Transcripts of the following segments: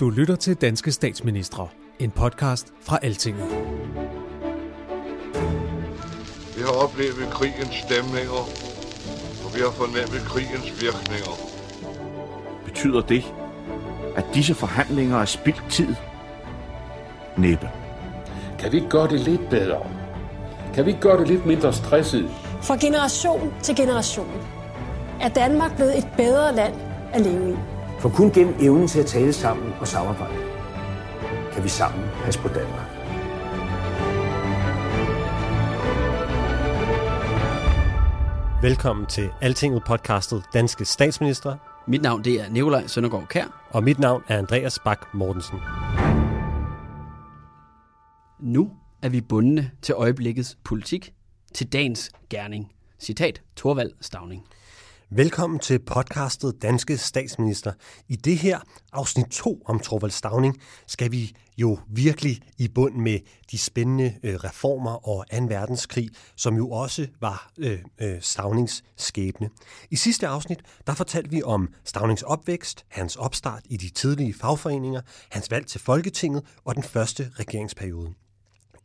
Du lytter til Danske Statsministre, en podcast fra Altinget. Vi har oplevet krigens stemninger, og vi har fornemmet krigens virkninger. Betyder det, at disse forhandlinger er spildt tid? Næppe. Kan vi ikke gøre det lidt bedre? Kan vi ikke gøre det lidt mindre stresset? Fra generation til generation er Danmark blevet et bedre land at leve i. For kun gennem evnen til at tale sammen og samarbejde, kan vi sammen passe på Danmark. Velkommen til Altinget podcastet Danske Statsminister. Mit navn det er Nikolaj Søndergaard Kær. Og mit navn er Andreas Bak Mortensen. Nu er vi bundne til øjeblikkets politik, til dagens gerning. Citat Torvald Stavning. Velkommen til podcastet Danske Statsminister. I det her afsnit 2 om Torvald Stavning skal vi jo virkelig i bund med de spændende øh, reformer og 2. verdenskrig, som jo også var øh, øh, Stavnings skæbne. I sidste afsnit, der fortalte vi om Stavnings opvækst, hans opstart i de tidlige fagforeninger, hans valg til Folketinget og den første regeringsperiode.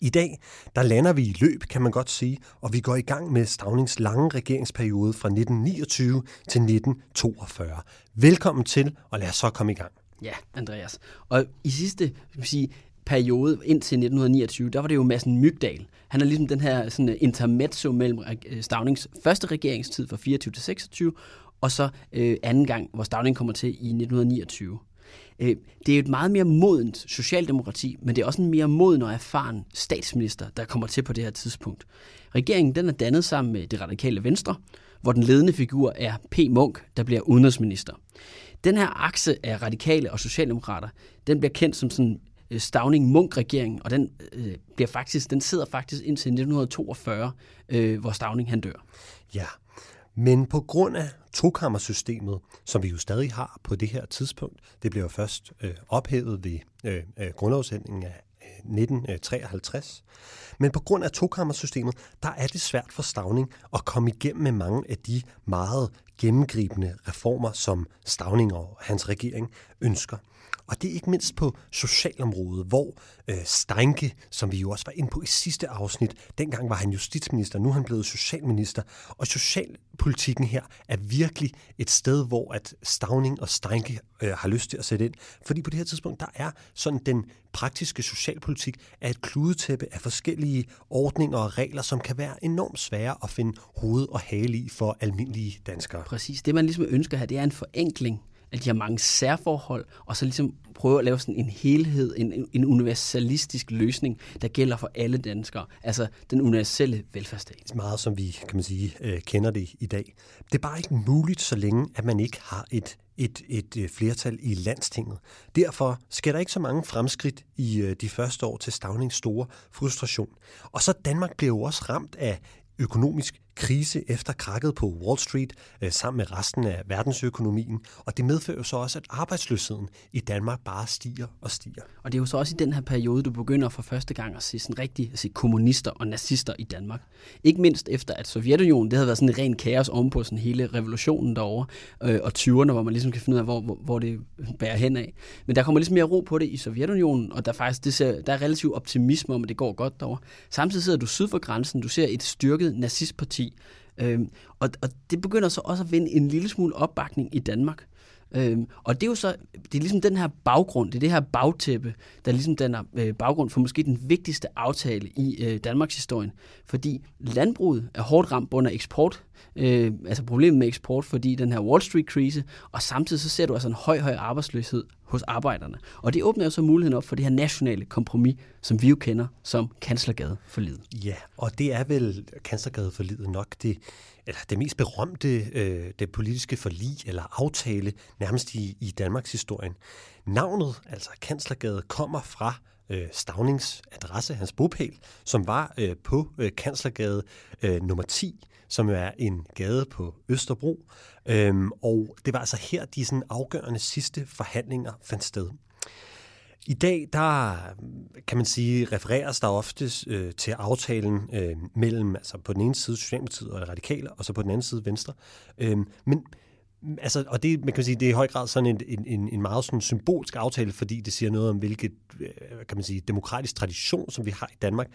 I dag, der lander vi i løb, kan man godt sige, og vi går i gang med Stavnings lange regeringsperiode fra 1929 til 1942. Velkommen til, og lad os så komme i gang. Ja, Andreas. Og i sidste skal sige, periode indtil 1929, der var det jo Madsen Mygdal. Han er ligesom den her sådan, øh, intermezzo mellem øh, Stavnings første regeringstid fra 24 til 26, og så øh, anden gang, hvor Stavning kommer til i 1929. Øh, det er et meget mere modent socialdemokrati, men det er også en mere moden og erfaren statsminister, der kommer til på det her tidspunkt. Regeringen den er dannet sammen med det radikale venstre, hvor den ledende figur er P. Munk, der bliver udenrigsminister. Den her akse af radikale og socialdemokrater, den bliver kendt som sådan øh, Stavning-Munk-regeringen, og den, øh, bliver faktisk, den sidder faktisk indtil 1942, øh, hvor Stavning han dør. Ja, men på grund af tokammersystemet, som vi jo stadig har på det her tidspunkt, det blev jo først øh, ophævet ved øh, øh grundlovsændringen af øh, 1953. Øh, Men på grund af tokammersystemet, der er det svært for Stavning at komme igennem med mange af de meget gennemgribende reformer, som Stavning og hans regering ønsker. Og det er ikke mindst på socialområdet, hvor øh, Steinke, som vi jo også var inde på i sidste afsnit, dengang var han justitsminister, nu er han blevet socialminister. Og socialpolitikken her er virkelig et sted, hvor at Stavning og Steinke øh, har lyst til at sætte ind. Fordi på det her tidspunkt, der er sådan den praktiske socialpolitik er et kludetæppe af forskellige ordninger og regler, som kan være enormt svære at finde hoved og hale i for almindelige danskere. Præcis. Det man ligesom ønsker her, det er en forenkling at de her mange særforhold, og så ligesom prøve at lave sådan en helhed, en, en universalistisk løsning, der gælder for alle danskere. Altså den universelle velfærdsstat. Meget som vi, kan man sige, øh, kender det i dag. Det er bare ikke muligt, så længe at man ikke har et et, et øh, flertal i landstinget. Derfor sker der ikke så mange fremskridt i øh, de første år til Stavnings store frustration. Og så Danmark bliver jo også ramt af økonomisk krise efter krakket på Wall Street øh, sammen med resten af verdensøkonomien, og det medfører jo så også, at arbejdsløsheden i Danmark bare stiger og stiger. Og det er jo så også i den her periode, du begynder for første gang at se sådan rigtig at se kommunister og nazister i Danmark. Ikke mindst efter, at Sovjetunionen, det havde været sådan en ren kaos ovenpå sådan hele revolutionen derovre, øh, og 20'erne, hvor man ligesom kan finde ud af, hvor, hvor, hvor det bærer hen af. Men der kommer ligesom mere ro på det i Sovjetunionen, og der, faktisk, det ser, der er relativ optimisme om, at det går godt derovre. Samtidig sidder du syd for grænsen, du ser et styrket nazistparti, Øhm, og, og det begynder så også at vinde en lille smule opbakning i Danmark. Øhm, og det er jo så, det er ligesom den her baggrund, det er det her bagtæppe, der ligesom den er øh, baggrund for måske den vigtigste aftale i øh, Danmarks historie. Fordi landbruget er hårdt ramt under eksport, øh, altså problemet med eksport, fordi den her Wall Street-krise, og samtidig så ser du altså en høj, høj arbejdsløshed hos arbejderne. Og det åbner jo så muligheden op for det her nationale kompromis, som vi jo kender som kanslergade for livet. Ja, og det er vel kanslergade for livet nok det, eller det mest berømte øh, det politiske forlig eller aftale nærmest i, i Danmarks historien. Navnet, altså kanslergade, kommer fra øh, Stavnings adresse, hans bopæl, som var øh, på øh, Kanslergade øh, nummer 10, som er en gade på Østerbro. Øhm, og det var altså her, de sådan afgørende sidste forhandlinger fandt sted. I dag, der øh, kan man sige, refereres der ofte øh, til aftalen øh, mellem, altså på den ene side Socialdemokratiet og Radikale, og så på den anden side Venstre. Øh, men mm, Altså, og det, man kan sige, det er i høj grad sådan en, en, en, en meget sådan symbolsk aftale, fordi det siger noget om, hvilket øh, kan man sige, demokratisk tradition, som vi har i Danmark,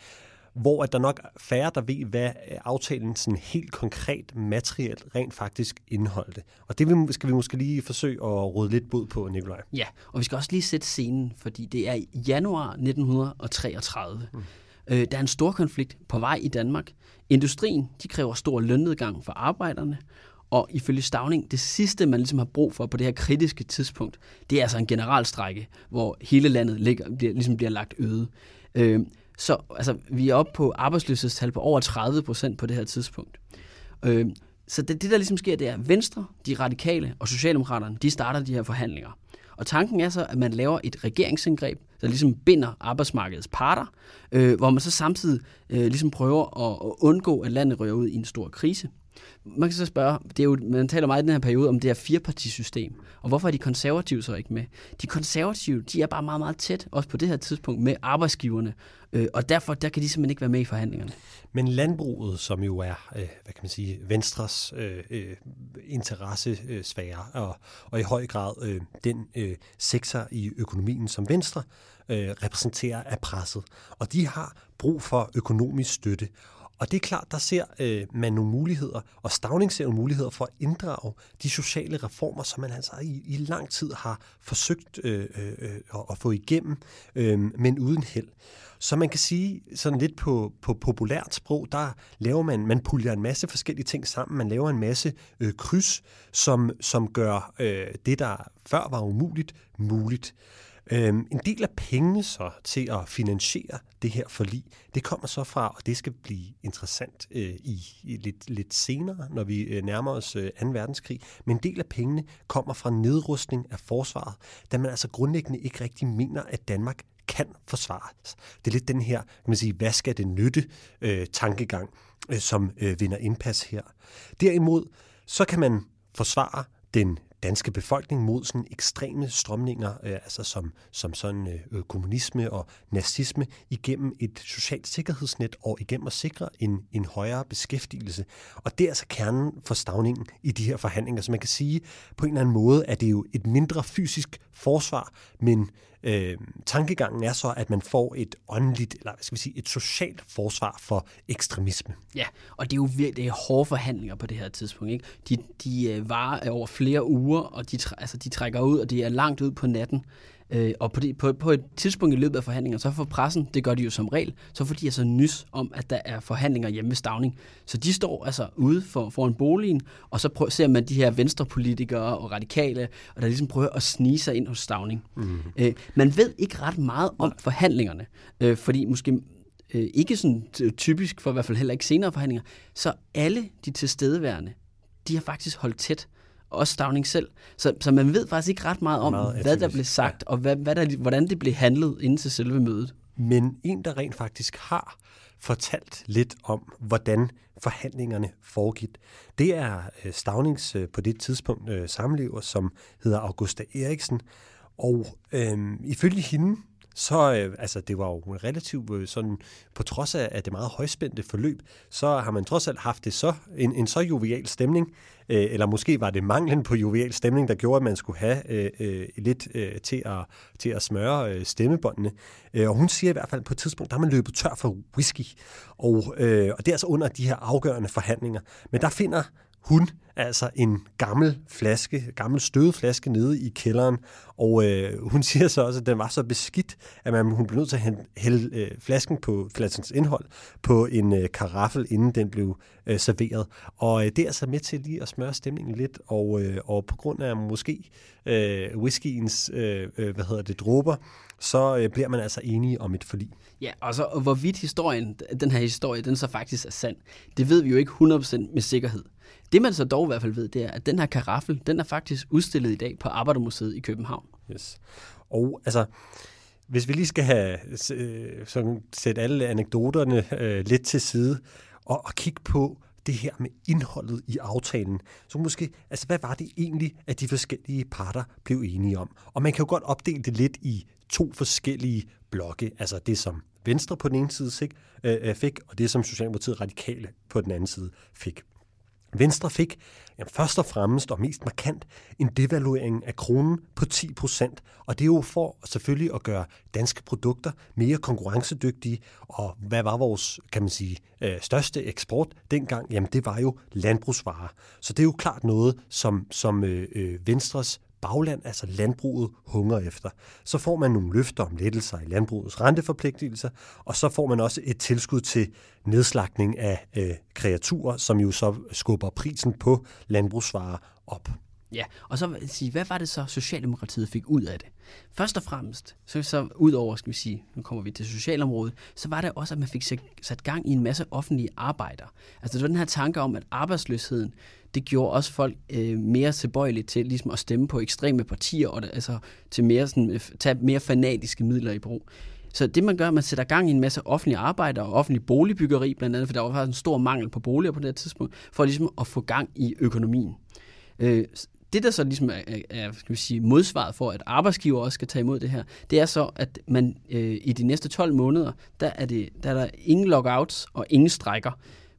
hvor at der nok er færre, der ved, hvad aftalen sådan helt konkret materielt rent faktisk indeholdte. Og det skal vi måske lige forsøge at råde lidt bod på, Nikolaj. Ja, og vi skal også lige sætte scenen, fordi det er januar 1933. Mm. Øh, der er en stor konflikt på vej i Danmark. Industrien de kræver stor lønnedgang for arbejderne, og ifølge Stavning, det sidste, man ligesom har brug for på det her kritiske tidspunkt, det er altså en generalstrække, hvor hele landet ligger, bliver, ligesom bliver lagt øde. Øh, så altså, vi er oppe på arbejdsløshedstal på over 30 procent på det her tidspunkt. Øh, så det, det, der ligesom sker, det er, at Venstre, de radikale og Socialdemokraterne, de starter de her forhandlinger. Og tanken er så, at man laver et regeringsindgreb, der ligesom binder arbejdsmarkedets parter, øh, hvor man så samtidig øh, ligesom prøver at, at undgå, at landet rører ud i en stor krise. Man kan så spørge, det er jo, man taler meget i den her periode om det her firepartisystem, og hvorfor er de konservative så ikke med? De konservative, de er bare meget, meget tæt, også på det her tidspunkt, med arbejdsgiverne, øh, og derfor der kan de simpelthen ikke være med i forhandlingerne. Men landbruget, som jo er, øh, hvad kan man sige, Venstres øh, øh interessesfære, og, og i høj grad øh, den øh, sektor i økonomien, som Venstre øh, repræsenterer, er presset. Og de har brug for økonomisk støtte. Og det er klart, der ser øh, man nogle muligheder, og Stavning ser nogle muligheder for at inddrage de sociale reformer, som man altså i, i lang tid har forsøgt øh, øh, øh, at, at få igennem, øh, men uden held. Så man kan sige sådan lidt på, på populært sprog, der laver man, man puljer en masse forskellige ting sammen. Man laver en masse øh, kryds, som, som gør øh, det, der før var umuligt, muligt. Øhm, en del af pengene så til at finansiere det her forlig, det kommer så fra, og det skal blive interessant øh, i, i lidt, lidt senere, når vi øh, nærmer os øh, 2. verdenskrig, men en del af pengene kommer fra nedrustning af forsvaret, da man altså grundlæggende ikke rigtig mener, at Danmark kan forsvares. Det er lidt den her, kan man sige, hvad skal det nytte øh, tankegang, øh, som øh, vinder indpas her. Derimod, så kan man forsvare den danske befolkning mod sådan ekstreme strømninger, øh, altså som, som sådan øh, øh, kommunisme og nazisme, igennem et socialt sikkerhedsnet og igennem at sikre en, en højere beskæftigelse. Og det er altså kernen for stavningen i de her forhandlinger. Så man kan sige, på en eller anden måde, at det er jo et mindre fysisk forsvar, men øh, tankegangen er så, at man får et åndeligt, eller hvad skal vi sige, et socialt forsvar for ekstremisme. Ja, og det er jo virkelig hårde forhandlinger på det her tidspunkt. Ikke? De, de øh, varer over flere uger, og de, altså, de trækker ud, og de er langt ud på natten. Øh, og på, de, på, på et tidspunkt i løbet af forhandlingerne, så får pressen, det gør de jo som regel, så får de altså nys om, at der er forhandlinger hjemme ved Stavning. Så de står altså ude for, foran boligen, og så prøver, ser man de her venstrepolitikere og radikale, og der ligesom prøver at snige sig ind hos Stavning. Mm. Øh, man ved ikke ret meget om forhandlingerne, øh, fordi måske øh, ikke sådan typisk for i hvert fald heller ikke senere forhandlinger, så alle de tilstedeværende, de har faktisk holdt tæt også Stavning selv. Så, så man ved faktisk ikke ret meget om, meget hvad der blev sagt, ja. og hvad, hvad der, hvordan det blev handlet inden til selve mødet. Men en, der rent faktisk har fortalt lidt om, hvordan forhandlingerne foregik. Det er øh, Stavnings øh, på det tidspunkt øh, samlever, som hedder Augusta Eriksen. Og øh, ifølge hende, så øh, altså det var jo relativt øh, sådan, på trods af at det meget højspændte forløb, så har man trods alt haft det så, en, en så jovial stemning, øh, eller måske var det manglen på jovial stemning, der gjorde, at man skulle have øh, øh, lidt øh, til, at, til at smøre øh, stemmebåndene. Øh, og hun siger i hvert fald på et tidspunkt, der er man løbet tør for whisky, og, øh, og det er altså under de her afgørende forhandlinger. Men der finder hun altså en gammel flaske, gammel støvet flaske nede i kælderen, og øh, hun siger så også, at den var så beskidt, at man, hun blev nødt til at hælde øh, flasken på flaskens indhold på en øh, karaffel, inden den blev øh, serveret. Og øh, det er så med til lige at smøre stemningen lidt, og, øh, og på grund af måske øh, whiskyens, øh, øh hvad hedder det, dråber, så øh, bliver man altså enige om et forlig. Ja, og så og hvorvidt historien, den her historie, den så faktisk er sand, det ved vi jo ikke 100% med sikkerhed. Det man så dog i hvert fald ved, det er, at den her karaffel, den er faktisk udstillet i dag på Arbejdermuseet i København. Yes. Og altså, hvis vi lige skal have øh, sådan, sætte alle anekdoterne øh, lidt til side, og, og kigge på det her med indholdet i aftalen. Så måske, altså hvad var det egentlig, at de forskellige parter blev enige om? Og man kan jo godt opdele det lidt i to forskellige blokke, altså det som Venstre på den ene side fik, øh, øh fik og det som Socialdemokratiet radikale på den anden side fik. Venstre fik jamen, først og fremmest og mest markant en devaluering af kronen på 10 procent. Og det er jo for selvfølgelig at gøre danske produkter mere konkurrencedygtige. Og hvad var vores, kan man sige, øh, største eksport dengang? Jamen det var jo landbrugsvarer. Så det er jo klart noget, som, som øh, øh Venstres bagland, altså landbruget, hunger efter. Så får man nogle løfter om lettelser i landbrugets renteforpligtelser, og så får man også et tilskud til nedslagning af øh, kreaturer, som jo så skubber prisen på landbrugsvarer op. Ja, og så sige, hvad var det så, Socialdemokratiet fik ud af det? Først og fremmest, så, så ud over, skal vi sige, nu kommer vi til socialområdet, så var det også, at man fik sat gang i en masse offentlige arbejder. Altså det var den her tanke om, at arbejdsløsheden, det gjorde også folk øh, mere tilbøjelige til ligesom at stemme på ekstreme partier, og altså til mere sådan, øh, tage mere fanatiske midler i brug. Så det man gør, man sætter gang i en masse offentlige arbejder og offentlig boligbyggeri blandt andet, for der var faktisk en stor mangel på boliger på det tidspunkt, for ligesom at få gang i økonomien. Øh, det, der så ligesom er, er skal vi sige, modsvaret for, at arbejdsgiver også skal tage imod det her, det er så, at man øh, i de næste 12 måneder, der er, det, der er der ingen lockouts og ingen strækker,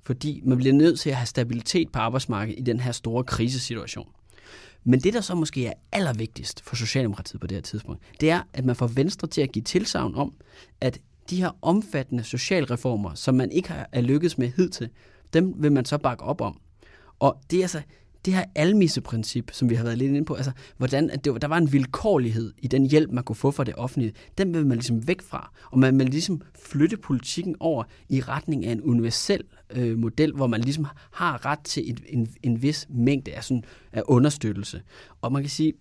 fordi man bliver nødt til at have stabilitet på arbejdsmarkedet i den her store krisesituation. Men det, der så måske er allervigtigst for Socialdemokratiet på det her tidspunkt, det er, at man får Venstre til at give tilsavn om, at de her omfattende socialreformer, som man ikke har er lykkedes med hidtil, dem vil man så bakke op om. Og det er altså det her almisseprincip, som vi har været lidt inde på, altså hvordan at det, der var en vilkårlighed i den hjælp, man kunne få fra det offentlige, den vil man ligesom væk fra. Og man vil ligesom flytte politikken over i retning af en universel øh, model, hvor man ligesom har ret til et, en, en vis mængde af, sådan, af understøttelse. Og man kan sige,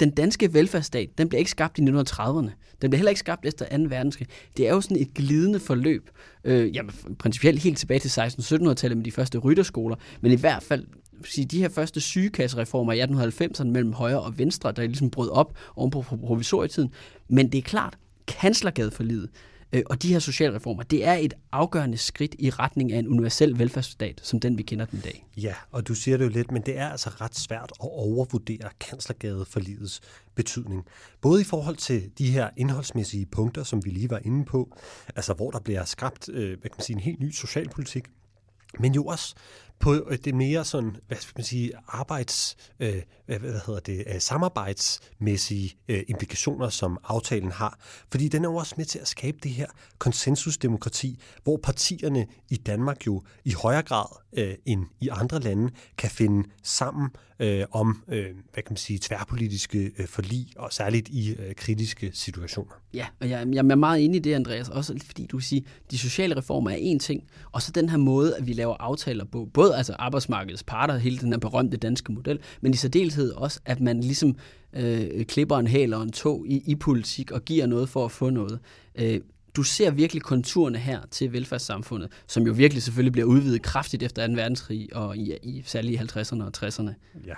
den danske velfærdsstat, den blev ikke skabt i 1930'erne. Den blev heller ikke skabt efter 2. verdenskrig. Det er jo sådan et glidende forløb. Øh, jamen, principielt helt tilbage til 1600-1700-tallet med de første rytterskoler, men i hvert fald sige, de her første sygekassereformer i 1890'erne mellem højre og venstre, der ligesom brød op oven på provisorietiden. Men det er klart, kanslergadeforlidet øh, og de her sociale reformer, det er et afgørende skridt i retning af en universel velfærdsstat, som den vi kender den i dag. Ja, og du siger det jo lidt, men det er altså ret svært at overvurdere kanslergadeforlidets betydning. Både i forhold til de her indholdsmæssige punkter, som vi lige var inde på, altså hvor der bliver skabt øh, hvad kan man sige, en helt ny socialpolitik, men jo også på øh, det mere sådan, hvad skal man sige, arbejds, øh, hvad hedder det, øh, samarbejdsmæssige øh, implikationer, som aftalen har. Fordi den er jo også med til at skabe det her konsensusdemokrati, hvor partierne i Danmark jo i højere grad øh, end i andre lande kan finde sammen øh, om, øh, hvad kan man sige, tværpolitiske øh, forlig, og særligt i øh, kritiske situationer. Ja, og jeg, jeg er meget enig i det, Andreas, også fordi du siger, de sociale reformer er en ting, og så den her måde, at vi laver aftaler på, både altså arbejdsmarkedets parter, hele den her berømte danske model, men i særdeleshed også, at man ligesom øh, klipper en hæl og en tog i, i politik og giver noget for at få noget. Øh, du ser virkelig konturerne her til velfærdssamfundet, som jo virkelig selvfølgelig bliver udvidet kraftigt efter 2. verdenskrig, og i, i særligt i 50'erne og 60'erne. Ja.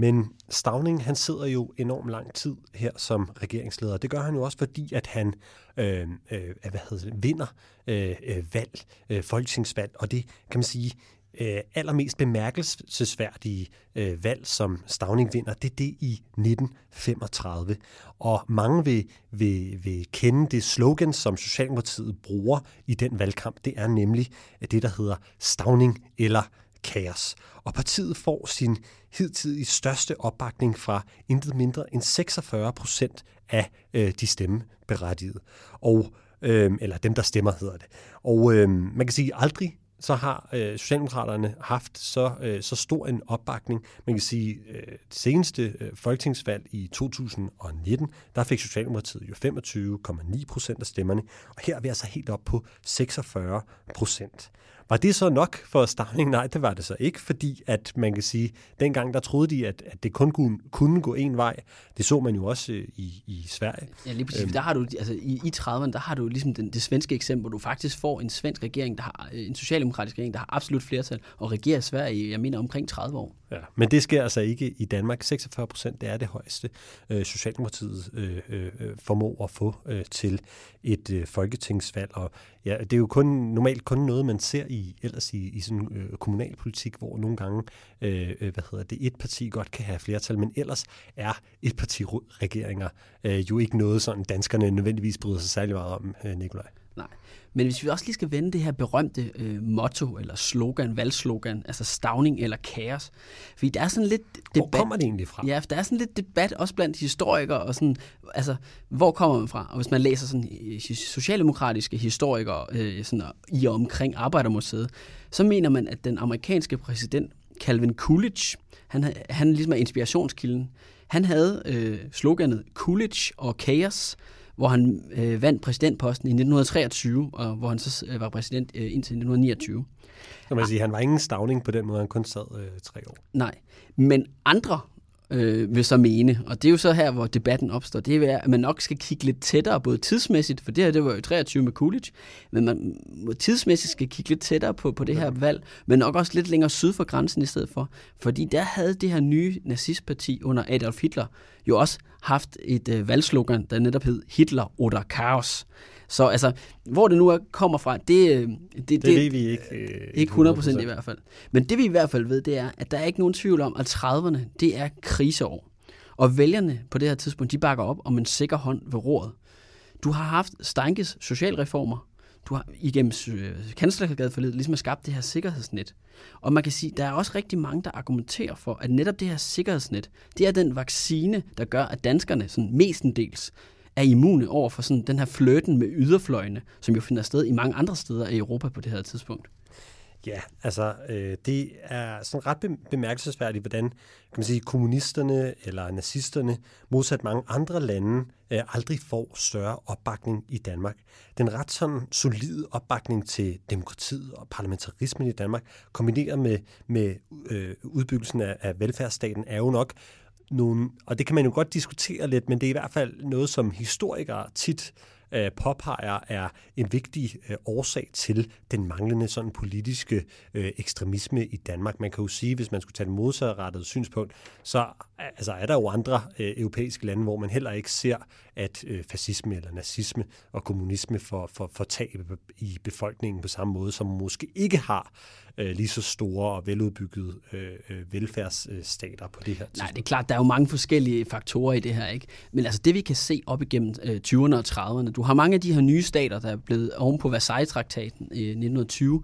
Men Stavning, han sidder jo enormt lang tid her som regeringsleder. Det gør han jo også, fordi at han øh, øh, hvad hedder det, vinder øh, øh valg, øh, folketingsvalg, og det kan man sige, øh, allermest bemærkelsesværdige øh, valg, som Stavning vinder, det er det i 1935. Og mange vil, vil, vil kende det slogan, som Socialdemokratiet bruger i den valgkamp. Det er nemlig det, der hedder Stavning eller kaos. Og partiet får sin hidtidige største opbakning fra intet mindre end 46 procent af øh, de stemmeberettigede. Og, øh, eller dem, der stemmer, hedder det. Og øh, man kan sige, aldrig så har øh, Socialdemokraterne haft så, øh, så stor en opbakning. Man kan sige, øh, det seneste øh, folketingsvalg i 2019, der fik Socialdemokratiet jo 25,9 procent af stemmerne, og her er vi altså helt op på 46 procent. Var det så nok for Stavning? Nej, det var det så ikke, fordi at man kan sige, dengang der troede de, at, at det kun kunne, kunne gå en vej. Det så man jo også øh, i, i Sverige. Ja, lige præcis. Øhm. Der har du, altså, i, i 30'erne, der har du ligesom den, det svenske eksempel, hvor du faktisk får en svensk regering, der har, øh, en socialdemokratisk regering, der har absolut flertal, og regerer Sverige, jeg mener, omkring 30 år. Ja, men det sker altså ikke i Danmark. 46 procent, det er det højeste, øh, Socialdemokratiet øh, øh, formår at få øh, til et øh, folketingsvalg. Og ja, det er jo kun normalt kun noget, man ser i ellers i, i sådan øh, kommunalpolitik, hvor nogle gange øh, øh, hvad hedder det, et parti godt kan have flertal, men ellers er et parti regeringer øh, jo ikke noget, sådan danskerne nødvendigvis bryder sig særlig meget om, øh, Nikolaj. Nej. Men hvis vi også lige skal vende det her berømte øh, motto, eller slogan, valgslogan, altså stavning eller kaos. Fordi der er sådan lidt debat... Hvor kommer det egentlig fra? Ja, for der er sådan lidt debat også blandt historikere, og sådan, altså, hvor kommer man fra? Og hvis man læser sådan øh, socialdemokratiske historikere øh, sådan, i og omkring Arbejdermuseet, så mener man, at den amerikanske præsident Calvin Coolidge, han, han ligesom er inspirationskilden. Han havde øh, sloganet Coolidge og Chaos, hvor han øh, vandt præsidentposten i 1923, og hvor han så øh, var præsident øh, indtil 1929. Så man sige, han var ingen stavning på den måde, han kun sad øh, tre år. Nej, men andre øh, vil så mene, og det er jo så her, hvor debatten opstår, det er, at man nok skal kigge lidt tættere, både tidsmæssigt, for det her det var jo 23 med Coolidge, men man tidsmæssigt skal kigge lidt tættere på, på det her valg, men nok også lidt længere syd for grænsen i stedet for, fordi der havde det her nye nazistparti under Adolf Hitler jo også haft et øh, valgslogan, der netop hed Hitler oder Chaos. Så altså, hvor det nu er, kommer fra, det, øh, det, det, det ved vi ikke. Øh, ikke 100% i hvert fald. Men det vi i hvert fald ved, det er, at der er ikke nogen tvivl om, at 30'erne, det er kriseår. Og vælgerne på det her tidspunkt, de bakker op om en sikker hånd ved roret. Du har haft Steinkes socialreformer, du har igennem øh, kanslerkagade forledet ligesom har skabt det her sikkerhedsnet. Og man kan sige, der er også rigtig mange, der argumenterer for, at netop det her sikkerhedsnet, det er den vaccine, der gør, at danskerne sådan mestendels er immune over for sådan den her fløten med yderfløjene, som jo finder sted i mange andre steder i Europa på det her tidspunkt. Ja, altså øh, det er sådan ret bemærkelsesværdigt, hvordan kan man sige, kommunisterne eller nazisterne, modsat mange andre lande, øh, aldrig får større opbakning i Danmark. Den ret sådan solide opbakning til demokratiet og parlamentarismen i Danmark, kombineret med, med øh, udbyggelsen af, af velfærdsstaten, er jo nok nogle, og det kan man jo godt diskutere lidt, men det er i hvert fald noget, som historikere tit øh, påpeger er en vigtig øh, årsag til den manglende sådan politiske øh, ekstremisme i Danmark. Man kan jo sige, hvis man skulle tage det modsatrettede synspunkt, så øh, altså, er der jo andre øh, europæiske lande, hvor man heller ikke ser, at øh, fascisme eller nazisme og kommunisme får, får, får tab i befolkningen på samme måde, som måske ikke har øh, lige så store og veludbyggede øh, øh, velfærdsstater på det her tidspunkt. Nej, det er klart, der er jo mange forskellige faktorer i det her, ikke? Men altså det, vi kan se op igennem øh, 20'erne og 30'erne, du har mange af de her nye stater, der er blevet oven på Versailles-traktaten i 1920,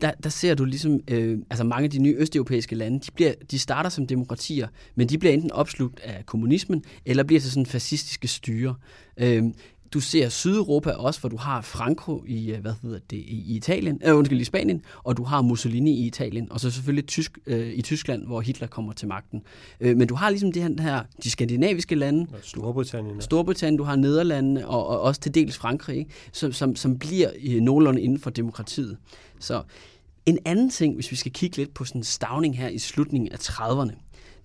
der, der ser du ligesom, øh, altså mange af de nye østeuropæiske lande, de, bliver, de starter som demokratier, men de bliver enten opslugt af kommunismen, eller bliver til sådan fascistiske styre. Øh, du ser Sydeuropa også, hvor du har Franco i, øh, hvad hedder det, i Italien, øh, undskyld, i Spanien, og du har Mussolini i Italien, og så selvfølgelig tysk, øh, i Tyskland, hvor Hitler kommer til magten. Øh, men du har ligesom det her, de skandinaviske lande, Storbritannien, ja. Storbritannien, du har Nederlandene, og, og også til dels Frankrig, ikke? Som, som, som bliver øh, nogenlunde inden for demokratiet. Så en anden ting, hvis vi skal kigge lidt på sådan en stavning her i slutningen af 30'erne,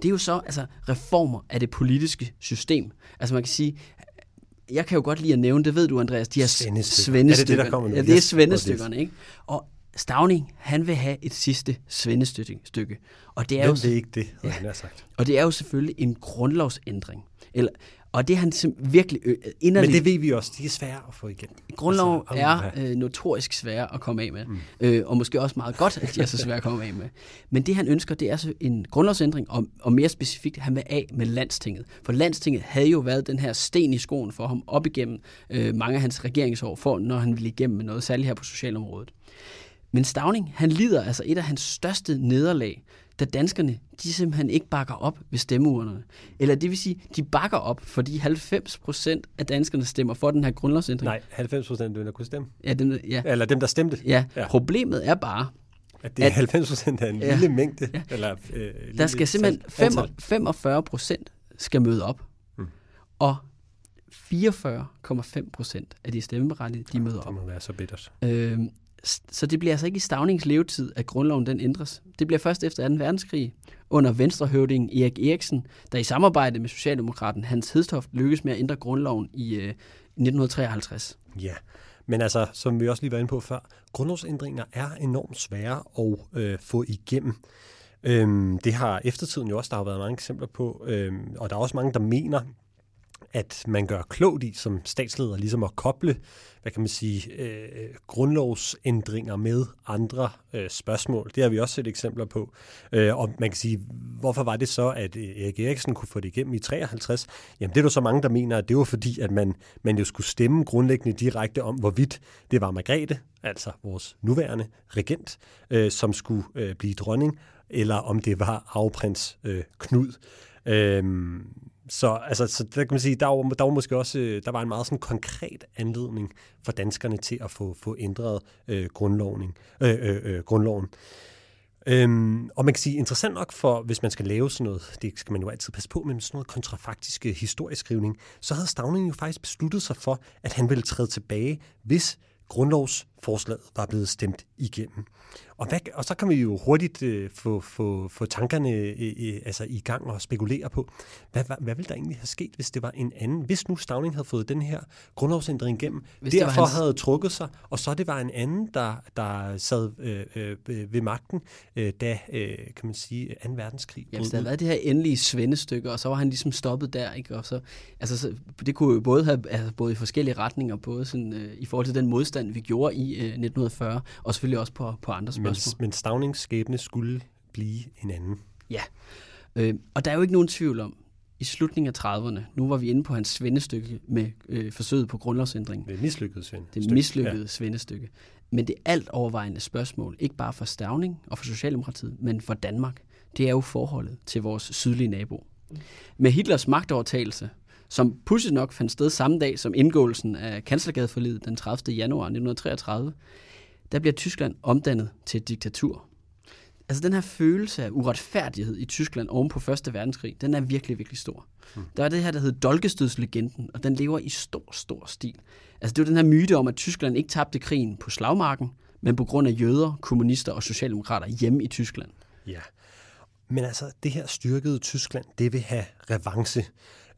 det er jo så altså, reformer af det politiske system. Altså man kan sige, jeg kan jo godt lide at nævne, det ved du, Andreas, de her svendestykker. Er det det, der kommer nu? Ja, det er svendestykkerne, ikke? Og Stavning, han vil have et sidste svendestykke. Og det er Hvem jo, ikke det, ja, han har sagt. Og det er jo selvfølgelig en grundlovsændring. Eller, og det er han virkelig inderligt... Men det ved vi også, de er svære at få igen. Grundlov altså, er øh, notorisk svære at komme af med. Mm. Øh, og måske også meget godt, at de er så svære at komme af med. Men det han ønsker, det er så en grundlovsændring, og, og mere specifikt, han vil af med landstinget. For landstinget havde jo været den her sten i skoen for ham op igennem øh, mange af hans regeringsår, for når han ville igennem med noget, særligt her på socialområdet. Men Stavning, han lider altså et af hans største nederlag, da danskerne, de simpelthen ikke bakker op ved stemmeurnerne. Eller det vil sige, de bakker op, fordi 90 procent af danskerne stemmer for den her grundlovsændring. Nej, 90 procent der kunne stemme. Ja, dem, ja. Eller dem, der stemte. Ja, ja. problemet er bare, at det er at, 90 procent af en ja, lille mængde. Ja. Eller, øh, der skal simpelthen 45 procent skal møde op. Hmm. Og 44,5 procent af de stemmeberettigede, de møder op. Det må være så bittert. Øh, så det bliver altså ikke i Stavnings levetid, at grundloven den ændres. Det bliver først efter 2. verdenskrig, under venstrehøvdingen Erik Eriksen, der i samarbejde med Socialdemokraten Hans Hedstoft lykkedes med at ændre grundloven i øh, 1953. Ja, men altså, som vi også lige var inde på før, grundlovsændringer er enormt svære at øh, få igennem. Øhm, det har eftertiden jo også, der har været mange eksempler på, øhm, og der er også mange, der mener, at man gør klogt i som statsleder ligesom at koble, hvad kan man sige, øh, grundlovsændringer med andre øh, spørgsmål. Det har vi også set eksempler på. Øh, og man kan sige, hvorfor var det så, at øh, Erik Eriksen kunne få det igennem i 53? Jamen det er der så mange, der mener, at det var fordi, at man, man jo skulle stemme grundlæggende direkte om, hvorvidt det var Margrethe, altså vores nuværende regent, øh, som skulle øh, blive dronning, eller om det var arveprins øh, Knud. Øh, så, altså, så der kan man sige, der var, der var måske også øh, der var en meget sådan konkret anledning for danskerne til at få, få ændret øh, grundloven. Øh, øh, øh, grundloven. Øhm, og man kan sige, interessant nok for, hvis man skal lave sådan noget, det skal man jo altid passe på med, sådan noget kontrafaktiske øh, historieskrivning, så havde Stavning jo faktisk besluttet sig for, at han ville træde tilbage, hvis grundlovs grundlovsforslaget var blevet stemt igennem. Og, hvad, og så kan vi jo hurtigt øh, få, få, få tankerne øh, altså i gang og spekulere på, hvad, hvad, hvad ville der egentlig have sket, hvis det var en anden? Hvis nu Stavning havde fået den her grundlovsændring igennem, hvis derfor hans... havde trukket sig, og så det var en anden, der, der sad øh, øh, ved magten, øh, da, øh, kan man sige, 2. verdenskrig. Ja, hvis der havde været det her endelige svendestykke, og så var han ligesom stoppet der, ikke? Og så, altså, så, det kunne jo både have altså, både i forskellige retninger, både sådan, øh, i forhold til den modstand, vi gjorde i øh, 1940, og selvfølgelig også på, på andre spørgsmål spørgsmål. Men, men Stavnings skæbne skulle blive en anden. Ja, øh, og der er jo ikke nogen tvivl om, i slutningen af 30'erne, nu var vi inde på hans svendestykke med øh, forsøget på grundlovsændring. Det mislykkede svendestykke. Det mislykkede ja. svendestykke. Men det alt overvejende spørgsmål, ikke bare for Stavning og for Socialdemokratiet, men for Danmark, det er jo forholdet til vores sydlige nabo. Med Hitlers magtovertagelse, som pudsigt nok fandt sted samme dag som indgåelsen af kanslergadeforlidet den 30. januar 1933, der bliver Tyskland omdannet til et diktatur. Altså den her følelse af uretfærdighed i Tyskland oven på Første Verdenskrig, den er virkelig, virkelig stor. Mm. Der er det her, der hedder Dolkestødslegenden, og den lever i stor, stor stil. Altså det er jo den her myte om, at Tyskland ikke tabte krigen på slagmarken, men på grund af jøder, kommunister og socialdemokrater hjemme i Tyskland. Ja, men altså det her styrkede Tyskland, det vil have revanche.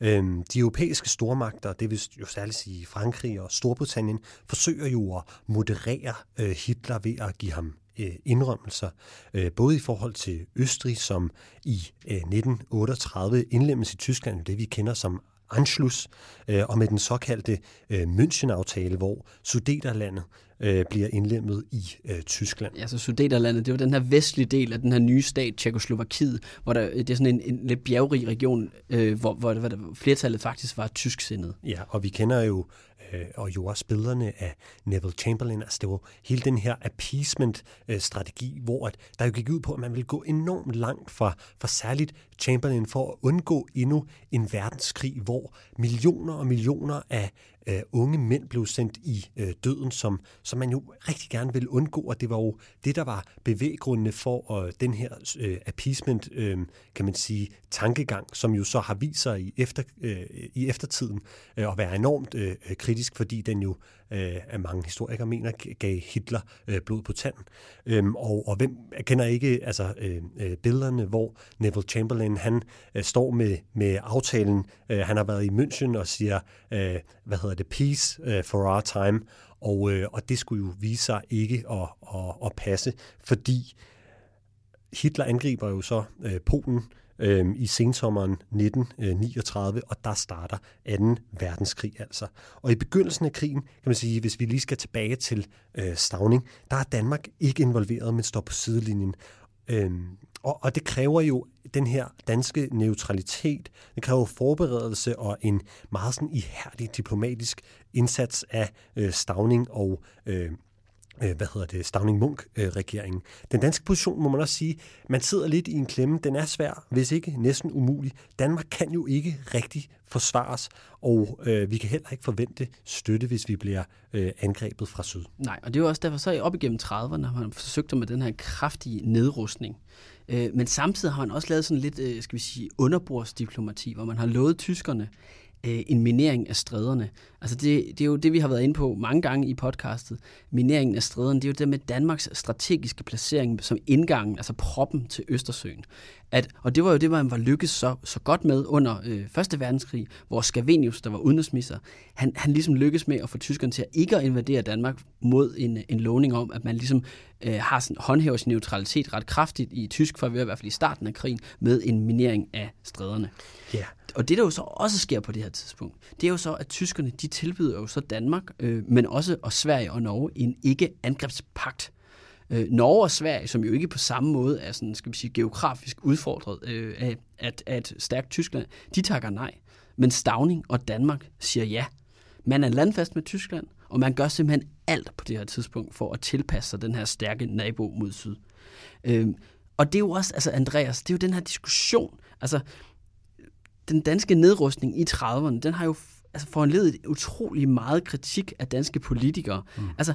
Øhm, de europæiske stormagter, det vil jo særligt sige Frankrig og Storbritannien, forsøger jo at moderere øh, Hitler ved at give ham øh, indrømmelser, øh, både i forhold til Østrig, som i øh, 1938 indlemmes i Tyskland, det vi kender som Anschluss, og med den såkaldte München-aftale, hvor Sudeterlandet øh, bliver indlemmet i øh, Tyskland. Ja, så Sudeterlandet, det var den her vestlige del af den her nye stat, Tjekoslovakiet, hvor der, det er sådan en, en lidt bjergrig region, øh, hvor, hvor, hvor flertallet faktisk var tysksindet. Ja, og vi kender jo øh, og jo også billederne af Neville Chamberlain. Altså det var hele den her appeasement-strategi, hvor at der jo gik ud på, at man ville gå enormt langt fra, fra særligt Chamberlain for at undgå endnu en verdenskrig, hvor millioner og millioner af øh, unge mænd blev sendt i øh, døden, som, som man jo rigtig gerne ville undgå, og det var jo det, der var bevæggrundene for øh, den her øh, appeasement, øh, kan man sige, tankegang, som jo så har vist sig i, efter, øh, i eftertiden øh, at være enormt øh, øh kritisk, fordi den jo øh, af mange historikere mener, gav Hitler øh, blod på tanden. Øhm, og, og hvem kender ikke altså, øh, øh, billederne, hvor Neville Chamberlain han øh, står med, med aftalen. Øh, han har været i München og siger, øh, hvad hedder det, peace øh, for our time. Og, øh, og det skulle jo vise sig ikke at, at, at passe, fordi Hitler angriber jo så øh, Polen øh, i sensommeren 1939, øh, og der starter 2. verdenskrig altså. Og i begyndelsen af krigen, kan man sige, hvis vi lige skal tilbage til øh, Stavning, der er Danmark ikke involveret, men står på sidelinjen. Øh, og, og det kræver jo den her danske neutralitet. Det kræver forberedelse og en meget sådan ihærdig diplomatisk indsats af øh, Stavning og øh, Øh, hvad hedder det, Stavning-Munk-regeringen. Den danske position, må man også sige, man sidder lidt i en klemme. Den er svær, hvis ikke næsten umulig. Danmark kan jo ikke rigtig forsvares, og øh, vi kan heller ikke forvente støtte, hvis vi bliver øh, angrebet fra syd. Nej, og det er jo også derfor, så op igennem 30'erne har man forsøgt med den her kraftige nedrustning. Øh, men samtidig har man også lavet sådan lidt, øh, skal vi sige, underbordsdiplomati, hvor man har lovet tyskerne, øh, en minering af stræderne. Altså det, det er jo det, vi har været inde på mange gange i podcastet. Mineringen af stræderne, det er jo det med Danmarks strategiske placering som indgangen, altså proppen til Østersøen. At, og det var jo det, man var lykkedes så, så godt med under øh, Første Verdenskrig, hvor Scavenius, der var udenrigsminister, han, han ligesom lykkedes med at få tyskerne til at ikke at invadere Danmark mod en, en lovning om, at man ligesom øh, har sådan, håndhæver sin neutralitet ret kraftigt i tysk, for i hvert fald i starten af krigen, med en minering af stræderne. Ja, og det, der jo så også sker på det her tidspunkt, det er jo så, at tyskerne, de tilbyder jo så Danmark, øh, men også og Sverige og Norge, en ikke-angrebspagt. Øh, Norge og Sverige, som jo ikke på samme måde er sådan, skal vi sige, geografisk udfordret øh, af, at, af et stærkt Tyskland, de takker nej. Men Stavning og Danmark siger ja. Man er landfast med Tyskland, og man gør simpelthen alt på det her tidspunkt for at tilpasse sig den her stærke nabo mod syd. Øh, og det er jo også, altså Andreas, det er jo den her diskussion, altså den danske nedrustning i 30'erne, den har jo altså, foranledet utrolig meget kritik af danske politikere. Mm. Altså,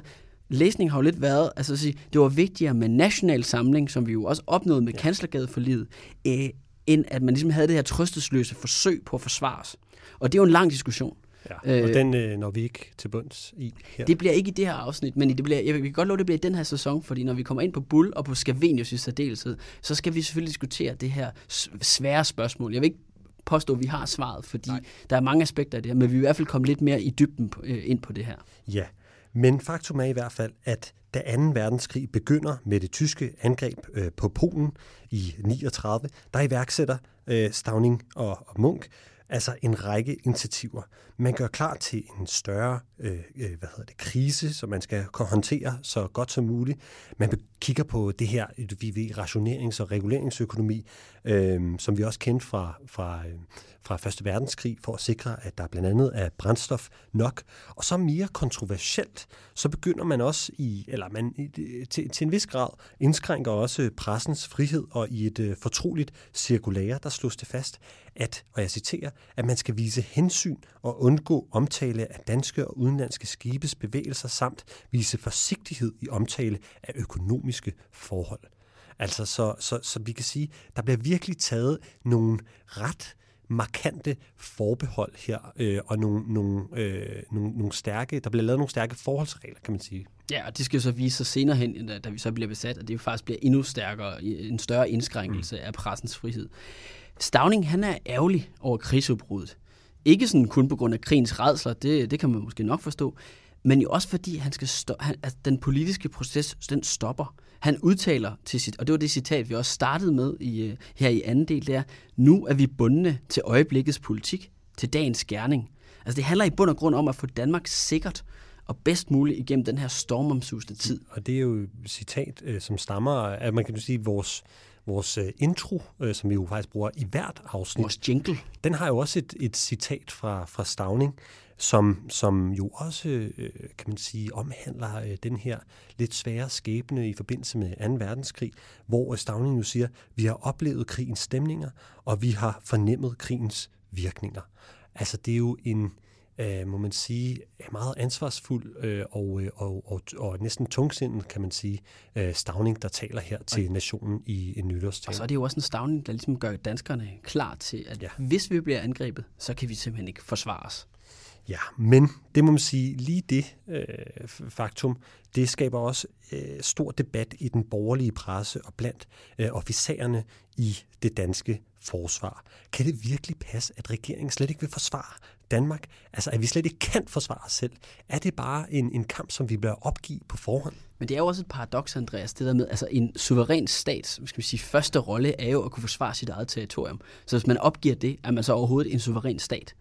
læsning har jo lidt været, altså at sige, det var vigtigere med national samling, som vi jo også opnåede med ja. kanslergade for livet, øh, end at man ligesom havde det her trøstesløse forsøg på at forsvare os. Og det er jo en lang diskussion. Ja, og øh, den øh, når vi ikke til bunds i her. Det bliver ikke i det her afsnit, men det bliver, jeg kan godt love, det bliver i den her sæson, fordi når vi kommer ind på Bull og på Scavenius i særdeleshed, så skal vi selvfølgelig diskutere det her svære spørgsmål. Jeg vil ikke påstå, at vi har svaret, fordi Nej. der er mange aspekter af det her, men vi vil i hvert fald komme lidt mere i dybden øh, ind på det her. Ja, men faktum er i hvert fald, at da 2. verdenskrig begynder med det tyske angreb øh, på Polen i 39, der iværksætter øh, Stavning og, og Munk altså en række initiativer. Man gør klar til en større øh, øh, hvad hedder det, krise, som man skal håndtere så godt som muligt. Man kigger på det her vi rationerings- og reguleringsøkonomi, øh, som vi også kendte fra, fra, øh, fra Første Verdenskrig, for at sikre, at der blandt andet er brændstof nok. Og så mere kontroversielt, så begynder man også i, eller man til, til en vis grad indskrænker også pressens frihed, og i et øh, fortroligt cirkulære, der slås det fast, at, og jeg citerer, at man skal vise hensyn og undgå omtale af danske og udenlandske skibes bevægelser samt vise forsigtighed i omtale af økonomiske forhold. Altså, så, så, så vi kan sige, der bliver virkelig taget nogle ret markante forbehold her, øh, og nogle, nogle, øh, nogle, nogle stærke, der bliver lavet nogle stærke forholdsregler, kan man sige. Ja, og det skal jo så vise sig senere hen, da vi så bliver besat, at det jo faktisk bliver endnu stærkere, en større indskrænkelse mm. af pressens frihed. Stavning, han er ærgerlig over krigsudbruddet. Ikke sådan kun på grund af krigens redsler, det, det kan man måske nok forstå, men jo også fordi han skal sto- han, altså, den politiske proces, den stopper. Han udtaler til sit, og det var det citat, vi også startede med i, øh, her i anden del, det er, nu er vi bundne til øjeblikkets politik, til dagens gerning. Altså det handler i bund og grund om at få Danmark sikkert og bedst muligt igennem den her stormomsusende tid. Og det er jo et citat, øh, som stammer af, man kan jo sige, vores vores øh, intro, øh, som vi jo faktisk bruger i hvert afsnit. Vores jingle. Den har jo også et, et citat fra, fra Stavning, som, som jo også, øh, kan man sige, omhandler øh, den her lidt svære skæbne i forbindelse med 2. verdenskrig, hvor Stavning jo siger, vi har oplevet krigens stemninger, og vi har fornemmet krigens virkninger. Altså det er jo en, øh, må man sige, er meget ansvarsfuld øh, og, øh, og, og, og næsten tungsindet, kan man sige, øh, stavning, der taler her til nationen i en nytårstale. Og så er det jo også en stavning, der ligesom gør danskerne klar til, at ja. hvis vi bliver angrebet, så kan vi simpelthen ikke forsvare os. Ja, men det må man sige, lige det øh, faktum, det skaber også øh, stor debat i den borgerlige presse og blandt øh, officererne i det danske forsvar. Kan det virkelig passe, at regeringen slet ikke vil forsvare Danmark? Altså, at vi slet ikke kan forsvare os selv? Er det bare en, en kamp, som vi bør opgive på forhånd? Men det er jo også et paradoks, Andreas, det der med, altså en suveræn stat, skal vi sige, første rolle er jo at kunne forsvare sit eget territorium. Så hvis man opgiver det, er man så overhovedet en suveræn stat.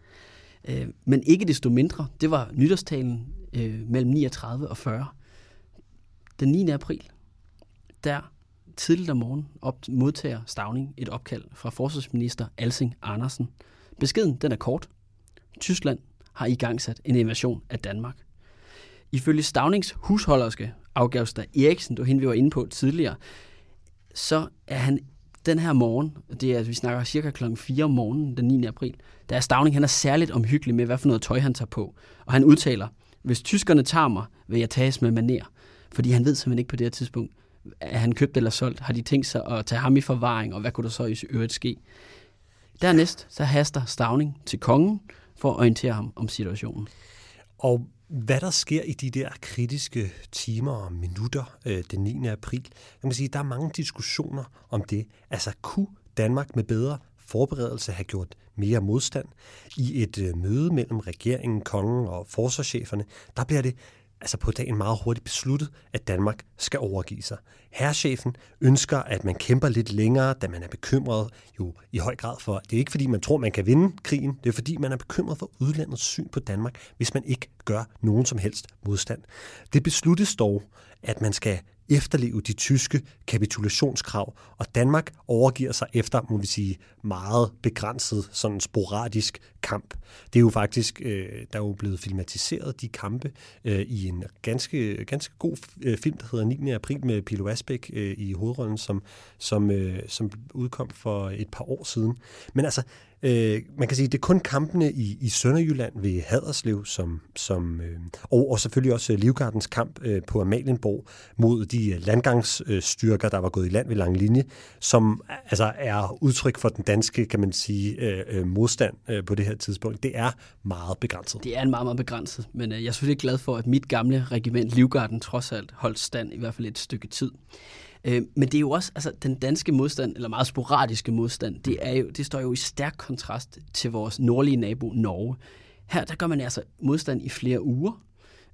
Øh, men ikke desto mindre, det var nytårstalen øh, mellem 39 og 40. Den 9. april, der tidligt om morgenen op, modtager Stavning et opkald fra forsvarsminister Alsing Andersen. Beskeden den er kort. Tyskland har i gang sat en invasion af Danmark. Ifølge Stavnings husholderske Augusta Eriksen, du hende vi var inde på tidligere, så er han den her morgen, det er, vi snakker cirka klokken 4 om morgenen den 9. april, der er Stavning, han er særligt omhyggelig med, hvad for noget tøj han tager på. Og han udtaler, hvis tyskerne tager mig, vil jeg tages med maner. Fordi han ved simpelthen ikke på det her tidspunkt, er han købt eller solgt? Har de tænkt sig at tage ham i forvaring, og hvad kunne der så i øvrigt ske? Dernæst så haster Stavning til kongen for at orientere ham om situationen. Og hvad der sker i de der kritiske timer og minutter øh, den 9. april, kan man sige, der er mange diskussioner om det. Altså, kunne Danmark med bedre forberedelse have gjort mere modstand? I et øh, møde mellem regeringen, kongen og forsvarscheferne, der bliver det altså på dagen meget hurtigt besluttet, at Danmark skal overgive sig. Herrchefen ønsker, at man kæmper lidt længere, da man er bekymret jo i høj grad for, det er ikke fordi, man tror, man kan vinde krigen, det er fordi, man er bekymret for udlandets syn på Danmark, hvis man ikke gør nogen som helst modstand. Det besluttes dog, at man skal efterleve de tyske kapitulationskrav, og Danmark overgiver sig efter, må vi sige, meget begrænset, sådan sporadisk kamp. Det er jo faktisk, øh, der er jo blevet filmatiseret de kampe øh, i en ganske, ganske god øh, film, der hedder 9. april med Pilo Asbæk øh, i hovedrollen, som, som, øh, som udkom for et par år siden. Men altså, Øh, man kan sige, det er kun kampene i, i Sønderjylland ved Haderslev, som, som, øh, og, og selvfølgelig også øh, Livgardens kamp øh, på Amalienborg mod de øh, landgangsstyrker, der var gået i land ved lang linje, som altså er udtryk for den danske, kan man sige, øh, øh, modstand øh, på det her tidspunkt. Det er meget begrænset. Det er en meget, meget begrænset, men øh, jeg er selvfølgelig glad for, at mit gamle regiment Livgarden trods alt holdt stand i hvert fald et stykke tid. Øh, men det er jo også, altså den danske modstand, eller meget sporadiske modstand, det, er jo, det står jo i stærk kontrast til vores nordlige nabo Norge. Her der gør man altså modstand i flere uger,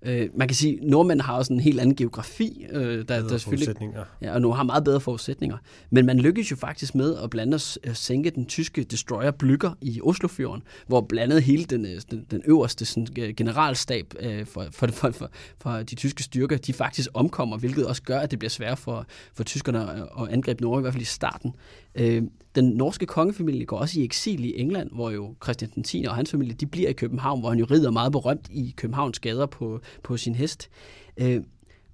Øh, man kan sige, at nordmænd har også en helt anden geografi. Øh, der, der forudsætninger. Ja, og nu har meget bedre forudsætninger. Men man lykkes jo faktisk med at blande os, at sænke den tyske destroyer Blygger i Oslofjorden, hvor blandet hele den, øh, den, den øverste sådan, øh, generalstab øh, for, for, for, for, for de tyske styrker, de faktisk omkommer, hvilket også gør, at det bliver svært for, for tyskerne at, at angribe Norge, i hvert fald i starten. Øh, den norske kongefamilie går også i eksil i England, hvor jo Christian den 10. og hans familie, de bliver i København, hvor han jo rider meget berømt i Københavns gader på, på sin hest. Øh,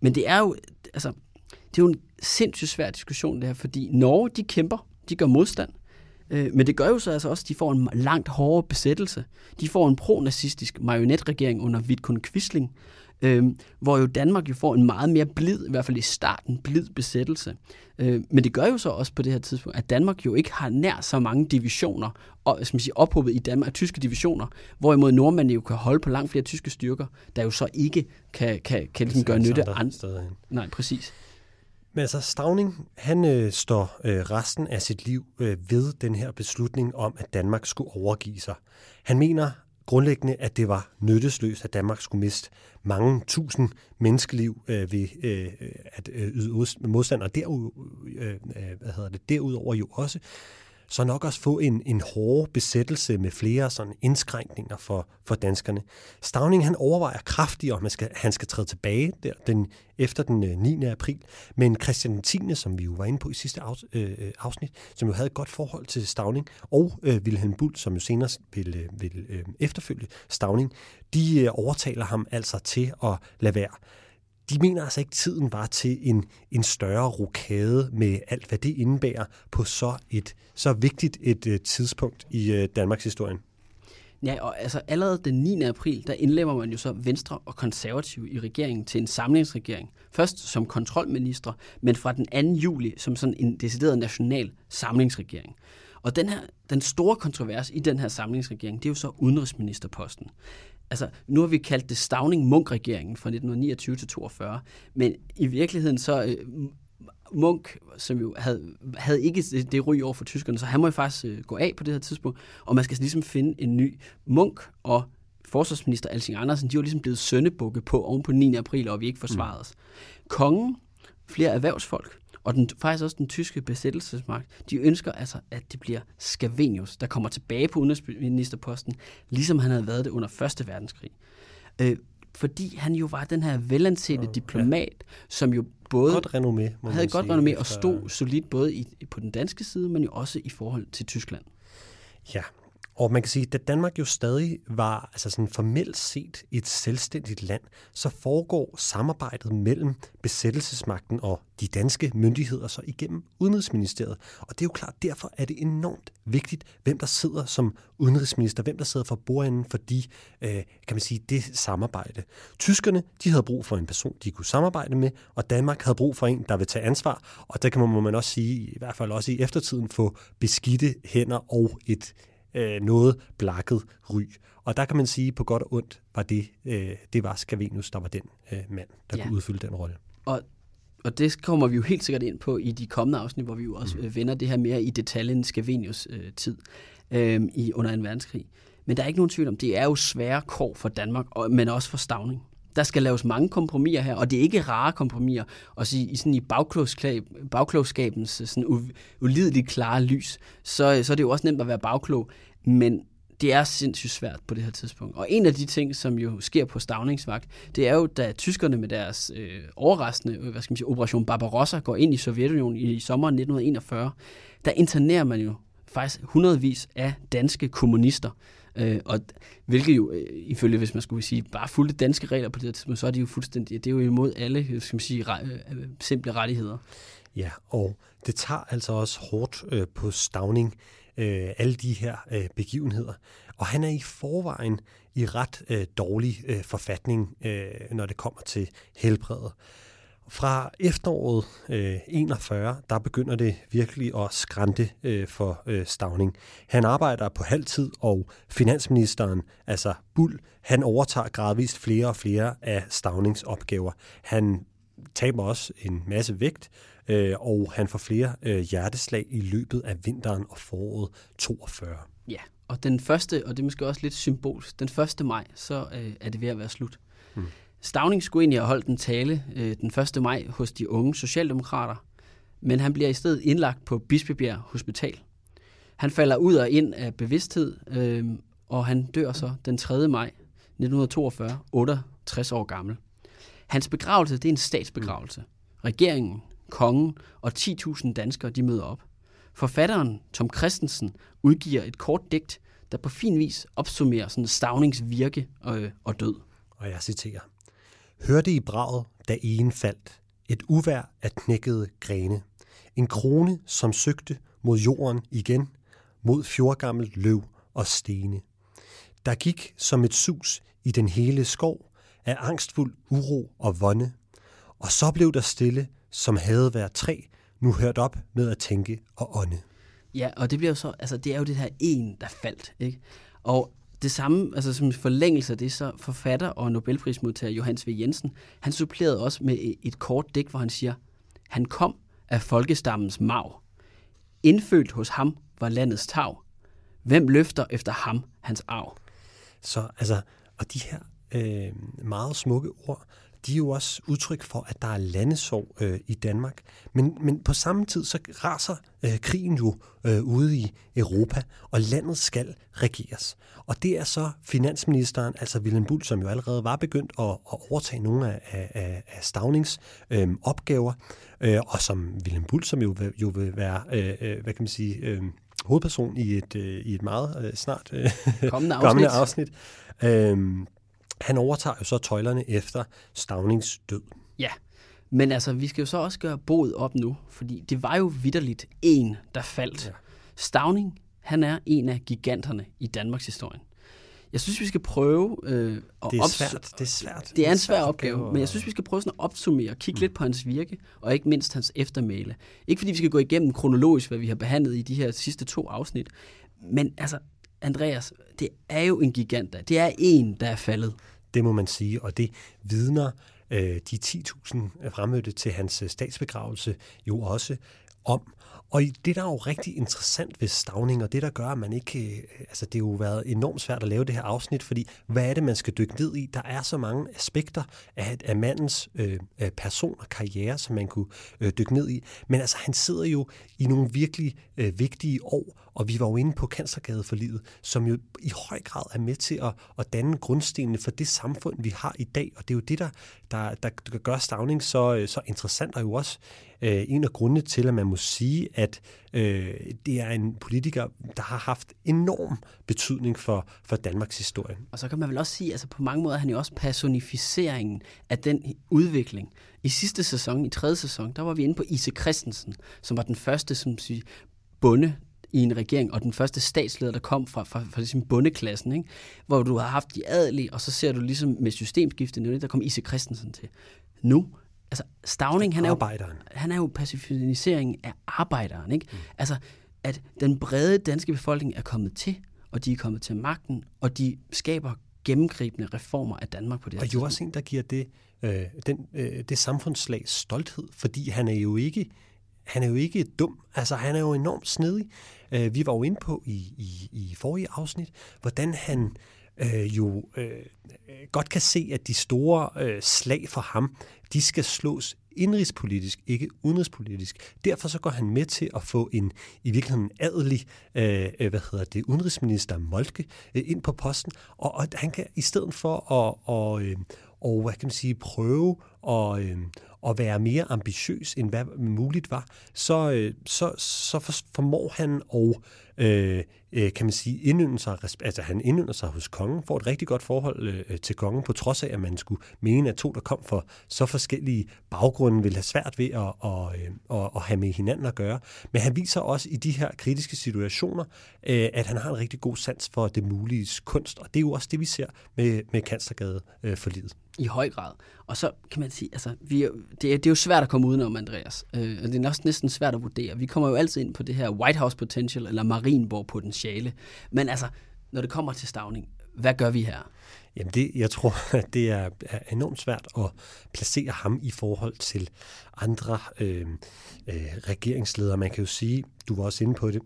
men det er jo, altså, det er jo en sindssygt svær diskussion det her, fordi Norge, de kæmper, de gør modstand, øh, men det gør jo så altså også, at de får en langt hårdere besættelse. De får en pro-nazistisk marionetregering under Vidkun Quisling, øh, hvor jo Danmark jo får en meget mere blid, i hvert fald i starten, blid besættelse. Øh, men det gør jo så også på det her tidspunkt, at Danmark jo ikke har nær så mange divisioner, og, skal man sige, ophobet i Danmark, tyske divisioner, hvorimod nordmændene jo kan holde på langt flere tyske styrker, der jo så ikke kan, kan, kan ligesom gøre nytte andre. Nej, præcis. Men altså, Stavning, han øh, står øh, resten af sit liv øh, ved den her beslutning om, at Danmark skulle overgive sig. Han mener grundlæggende, at det var nyttesløst, at Danmark skulle miste mange tusind menneskeliv øh, ved øh, at øh, yde modstand, og derud, øh, øh, hvad hedder det, derudover jo også så nok også få en, en hård besættelse med flere sådan indskrænkninger for, for danskerne. Stavning han overvejer kraftigt, om han skal, han skal træde tilbage der, den, efter den øh, 9. April. Men Christian 10., som vi jo var inde på i sidste af, øh, afsnit, som jo havde et godt forhold til Stavning, og øh, Wilhelm Bull, som jo senere vil, øh, vil øh, efterfølge Stavning, de øh, overtaler ham altså til at lade være de mener altså ikke, at tiden var til en, en større rokade med alt, hvad det indebærer på så et så vigtigt et uh, tidspunkt i uh, Danmarks historie. Ja, og altså allerede den 9. april, der indlemmer man jo så Venstre og Konservative i regeringen til en samlingsregering. Først som kontrolminister, men fra den 2. juli som sådan en decideret national samlingsregering. Og den her, den store kontrovers i den her samlingsregering, det er jo så udenrigsministerposten altså, nu har vi kaldt det Stavning-Munk-regeringen fra 1929 til 42, men i virkeligheden så øh, Munk, som jo havde, havde ikke det, ryg over for tyskerne, så han må jo faktisk øh, gå af på det her tidspunkt, og man skal ligesom finde en ny Munk og forsvarsminister Alsing Andersen, de var ligesom blevet søndebukke på oven på 9. april, og vi ikke forsvarede os. Mm. Kongen, flere erhvervsfolk, og den, faktisk også den tyske besættelsesmagt, de ønsker altså, at det bliver Scavenius, der kommer tilbage på udenrigsministerposten, ligesom han havde været det under Første Verdenskrig. Øh, fordi han jo var den her velansete diplomat, ja. som jo både godt renommé, må havde godt renommé og stod solidt både i, på den danske side, men jo også i forhold til Tyskland. Ja, og man kan sige, at Danmark jo stadig var altså sådan formelt set et selvstændigt land, så foregår samarbejdet mellem besættelsesmagten og de danske myndigheder så igennem Udenrigsministeriet. Og det er jo klart, derfor er det enormt vigtigt, hvem der sidder som udenrigsminister, hvem der sidder for bordenden for de, øh, kan man sige, det samarbejde. Tyskerne, de havde brug for en person, de kunne samarbejde med, og Danmark havde brug for en, der vil tage ansvar, og der kan man, må man også sige, i hvert fald også i eftertiden, få beskidte hænder og et øh, noget blakket ry. Og der kan man sige, på godt og ondt, var det, øh, det var Scavenius, der var den øh, mand, der ja. kunne udfylde den rolle. Og og det kommer vi jo helt sikkert ind på i de kommende afsnit, hvor vi jo også mm. vender det her mere i detaljen Scavenius øh, tid øh, i under en verdenskrig. Men der er ikke nogen tvivl om, det er jo svære kår for Danmark, og, men også for Stavning. Der skal laves mange kompromiser her, og det er ikke rare kompromiser. Og så i, sådan i bagklogskab, bagklogskabens sådan u, ulideligt klare lys, så, så er det jo også nemt at være bagklog. Men det er sindssygt svært på det her tidspunkt. Og en af de ting, som jo sker på Stavningsvagt, det er jo, da tyskerne med deres øh, overraskende øh, hvad skal man sige, Operation Barbarossa går ind i Sovjetunionen i sommeren 1941, der internerer man jo faktisk hundredvis af danske kommunister. Øh, og hvilket jo, øh, ifølge hvis man skulle sige, bare fulgte danske regler på det her tidspunkt, så er de jo fuldstændig, det er jo imod alle øh, skal man sige, re, øh, øh, simple rettigheder. Ja, og det tager altså også hårdt øh, på Stavning, øh, alle de her øh, begivenheder. Og han er i forvejen i ret øh, dårlig øh, forfatning, øh, når det kommer til helbredet. Fra efteråret øh, 41, der begynder det virkelig at skrænte øh, for øh, Stavning. Han arbejder på halvtid, og finansministeren, altså Bull, han overtager gradvist flere og flere af Stavnings opgaver. Han taber også en masse vægt, øh, og han får flere øh, hjerteslag i løbet af vinteren og foråret 42. Ja, og den første, og det er måske også lidt symbolsk, den 1. maj, så øh, er det ved at være slut. Hmm. Stavning skulle egentlig have holdt en tale øh, den 1. maj hos de unge socialdemokrater, men han bliver i stedet indlagt på Bispebjerg Hospital. Han falder ud og ind af bevidsthed, øh, og han dør så den 3. maj 1942, 68 år gammel. Hans begravelse, det er en statsbegravelse. Regeringen, kongen og 10.000 danskere, de møder op. Forfatteren Tom Christensen udgiver et kort digt, der på fin vis opsummerer sådan Stavnings virke og, og død. Og jeg citerer. Hørte i braget, da egen faldt, et uvær af knækkede grene. En krone, som søgte mod jorden igen, mod fjordgammelt løv og stene. Der gik som et sus i den hele skov af angstfuld uro og vonde, og så blev der stille, som havde været træ, nu hørt op med at tænke og ånde. Ja, og det bliver jo så, altså det er jo det her en, der faldt, ikke? Og det samme, altså som forlængelse af det, så forfatter og Nobelprismodtager Johannes V. Jensen, han supplerede også med et kort digt, hvor han siger, han kom af folkestammens mag. Indfødt hos ham var landets tag. Hvem løfter efter ham hans arv? Så altså, og de her øh, meget smukke ord, de er jo også udtryk for, at der er landesorg øh, i Danmark. Men, men på samme tid, så raser øh, krigen jo øh, ude i Europa, og landet skal regeres. Og det er så finansministeren, altså Willem Bull, som jo allerede var begyndt at, at overtage nogle af, af, af Stavnings øh, opgaver, øh, og som Willem Bull, som jo, jo vil være, øh, øh, hvad kan man sige... Øh, hovedperson i et, øh, i et meget øh, snart øh, kommende afsnit. kommende afsnit. Øhm, han overtager jo så tøjlerne efter Stavnings død. Ja, men altså, vi skal jo så også gøre boet op nu, fordi det var jo vidderligt en, der faldt. Ja. Stavning, han er en af giganterne i Danmarks historie. Jeg synes, vi skal prøve øh, at det er svært. Det er svært. Det er en svær opgave, opgave, men jeg synes, vi skal prøve sådan at opsummere og kigge mm. lidt på hans virke, og ikke mindst hans eftermæle. Ikke fordi vi skal gå igennem kronologisk, hvad vi har behandlet i de her sidste to afsnit, men altså, Andreas, det er jo en gigant. Det er en, der er faldet. Det må man sige, og det vidner øh, de 10.000 fremmødte til hans øh, statsbegravelse jo også om. Og det, der er jo rigtig interessant ved stavning, og det, der gør, at man ikke... Øh, altså, det har jo været enormt svært at lave det her afsnit, fordi hvad er det, man skal dykke ned i? Der er så mange aspekter af, af mandens øh, person og karriere, som man kunne øh, dykke ned i. Men altså, han sidder jo i nogle virkelig øh, vigtige år, og vi var jo inde på Cancergade for livet, som jo i høj grad er med til at, at danne grundstenene for det samfund, vi har i dag. Og det er jo det, der, der, der, gør stavning så, øh, så interessant, og jo også øh, en af grundene til, at man må sige, at øh, det er en politiker, der har haft enorm betydning for, for Danmarks historie. Og så kan man vel også sige, altså på mange måder, han er jo også personificeringen af den udvikling. I sidste sæson, i tredje sæson, der var vi inde på Ise Christensen, som var den første som siger, bonde, i en regering, og den første statsleder, der kom fra, fra, fra ligesom bundeklassen, ikke? hvor du har haft de adelige, og så ser du ligesom med systemskiftet, der kom Ise Christensen til. Nu altså Stavning, han er, jo, han er jo pacificering af arbejderen. Ikke? Mm. Altså, at den brede danske befolkning er kommet til, og de er kommet til magten, og de skaber gennemgribende reformer af Danmark på det her Og jo også en, der giver det, øh, den, øh, det samfundslag stolthed, fordi han er jo ikke han er jo ikke dum. Altså, han er jo enormt snedig. Øh, vi var jo inde på i, i, i forrige afsnit, hvordan han øh, jo øh, godt kan se, at de store øh, slag for ham, de skal slås indrigspolitisk, ikke udenrigspolitisk. Derfor så går han med til at få en i virkeligheden adelig, øh, øh, hvad hedder det, udenrigsminister Moltke øh, ind på posten, og, og han kan i stedet for at, og, øh, og hvad kan man sige, prøve at, øh, at være mere ambitiøs, end hvad muligt var, så, øh, så, så formår han at øh, øh, kan man sige, indynder sig, altså han indynder sig hos kongen, får et rigtig godt forhold øh, til kongen, på trods af, at man skulle mene, at to, der kom fra så forskellige baggrunde, ville have svært ved at, at, øh, at, at have med hinanden at gøre. Men han viser også i de her kritiske situationer, øh, at han har en rigtig god sans for det mulige kunst, og det er jo også det, vi ser med, med Kanslergade øh, for livet. I høj grad. Og så kan man sige, altså, vi er, det, er, det er jo svært at komme udenom, Andreas. Øh, og det er også næsten svært at vurdere. Vi kommer jo altid ind på det her White House potential, eller Marienborg potentiale. Men altså, når det kommer til stavning, hvad gør vi her? Jamen det, jeg tror, at det er, er enormt svært at placere ham i forhold til andre øh, øh, regeringsledere. Man kan jo sige, du var også inde på det,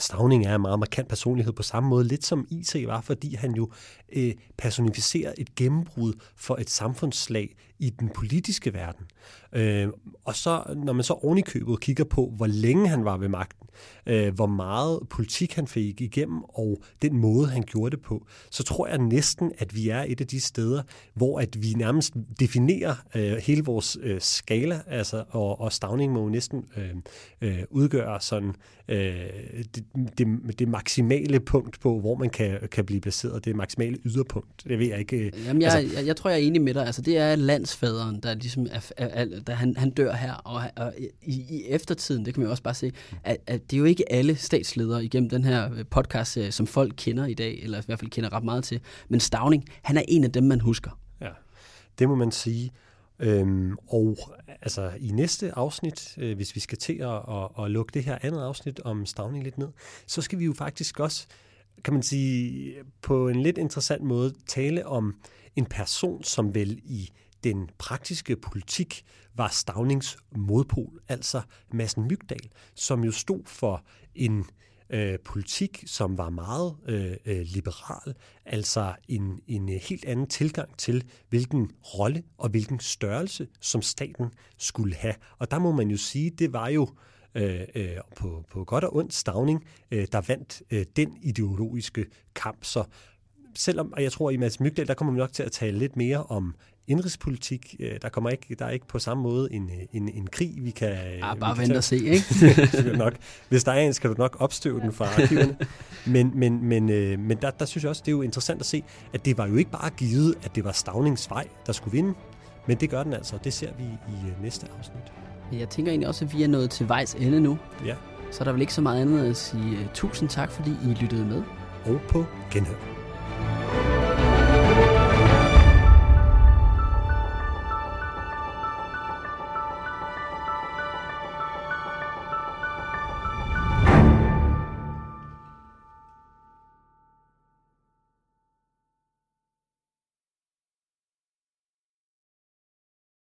Stavning er en meget markant personlighed på samme måde, lidt som IT var, fordi han jo øh, personificerer et gennembrud for et samfundslag i den politiske verden. Øh, og så, når man så oven i købet kigger på, hvor længe han var ved magten, øh, hvor meget politik han fik igennem, og den måde, han gjorde det på, så tror jeg næsten, at vi er et af de steder, hvor at vi nærmest definerer øh, hele vores øh, skala, altså, og, og Stavning må jo næsten øh, øh, udgøre sådan øh, det, det, det maksimale punkt på, hvor man kan, kan blive placeret, det maksimale yderpunkt. Det ved jeg ikke. Øh, Jamen, jeg, altså, jeg, jeg tror, jeg er enig med dig. Altså, det er landsfaderen, der ligesom er, er, er der han, han dør her, og, og i, i eftertiden, det kan man jo også bare se, at, at det er jo ikke alle statsledere igennem den her øh, podcast, som folk kender i dag, eller i hvert fald kender ret meget til, men Stavning, han er en af dem, man husker. Ja, det må man sige. Øhm, og altså i næste afsnit, øh, hvis vi skal til at, at, at lukke det her andet afsnit om Stavning lidt ned, så skal vi jo faktisk også, kan man sige, på en lidt interessant måde tale om en person, som vel i den praktiske politik var Stavnings modpol, altså Massen Mygdal, som jo stod for en øh, politik, som var meget øh, øh, liberal, altså en, en øh, helt anden tilgang til, hvilken rolle og hvilken størrelse, som staten skulle have. Og der må man jo sige, det var jo øh, øh, på, på godt og ondt stavning, øh, der vandt øh, den ideologiske kamp. Så selvom, og jeg tror, i Mads Mygdal, der kommer vi nok til at tale lidt mere om indrigspolitik. Øh, der kommer ikke, der er ikke på samme måde en, en, en krig, vi kan... Ah, bare vente og se, ikke? nok. Hvis der er en, skal du nok opstøve den fra arkiverne. Men, men, men, øh, men der, der synes jeg også, det er jo interessant at se, at det var jo ikke bare givet, at det var Stavningsvej, der skulle vinde. Men det gør den altså, det ser vi i øh, næste afsnit. Jeg tænker egentlig også, at vi er nået til vejs ende nu. Ja. Så er der vel ikke så meget andet at sige tusind tak, fordi I lyttede med. Og på genhør.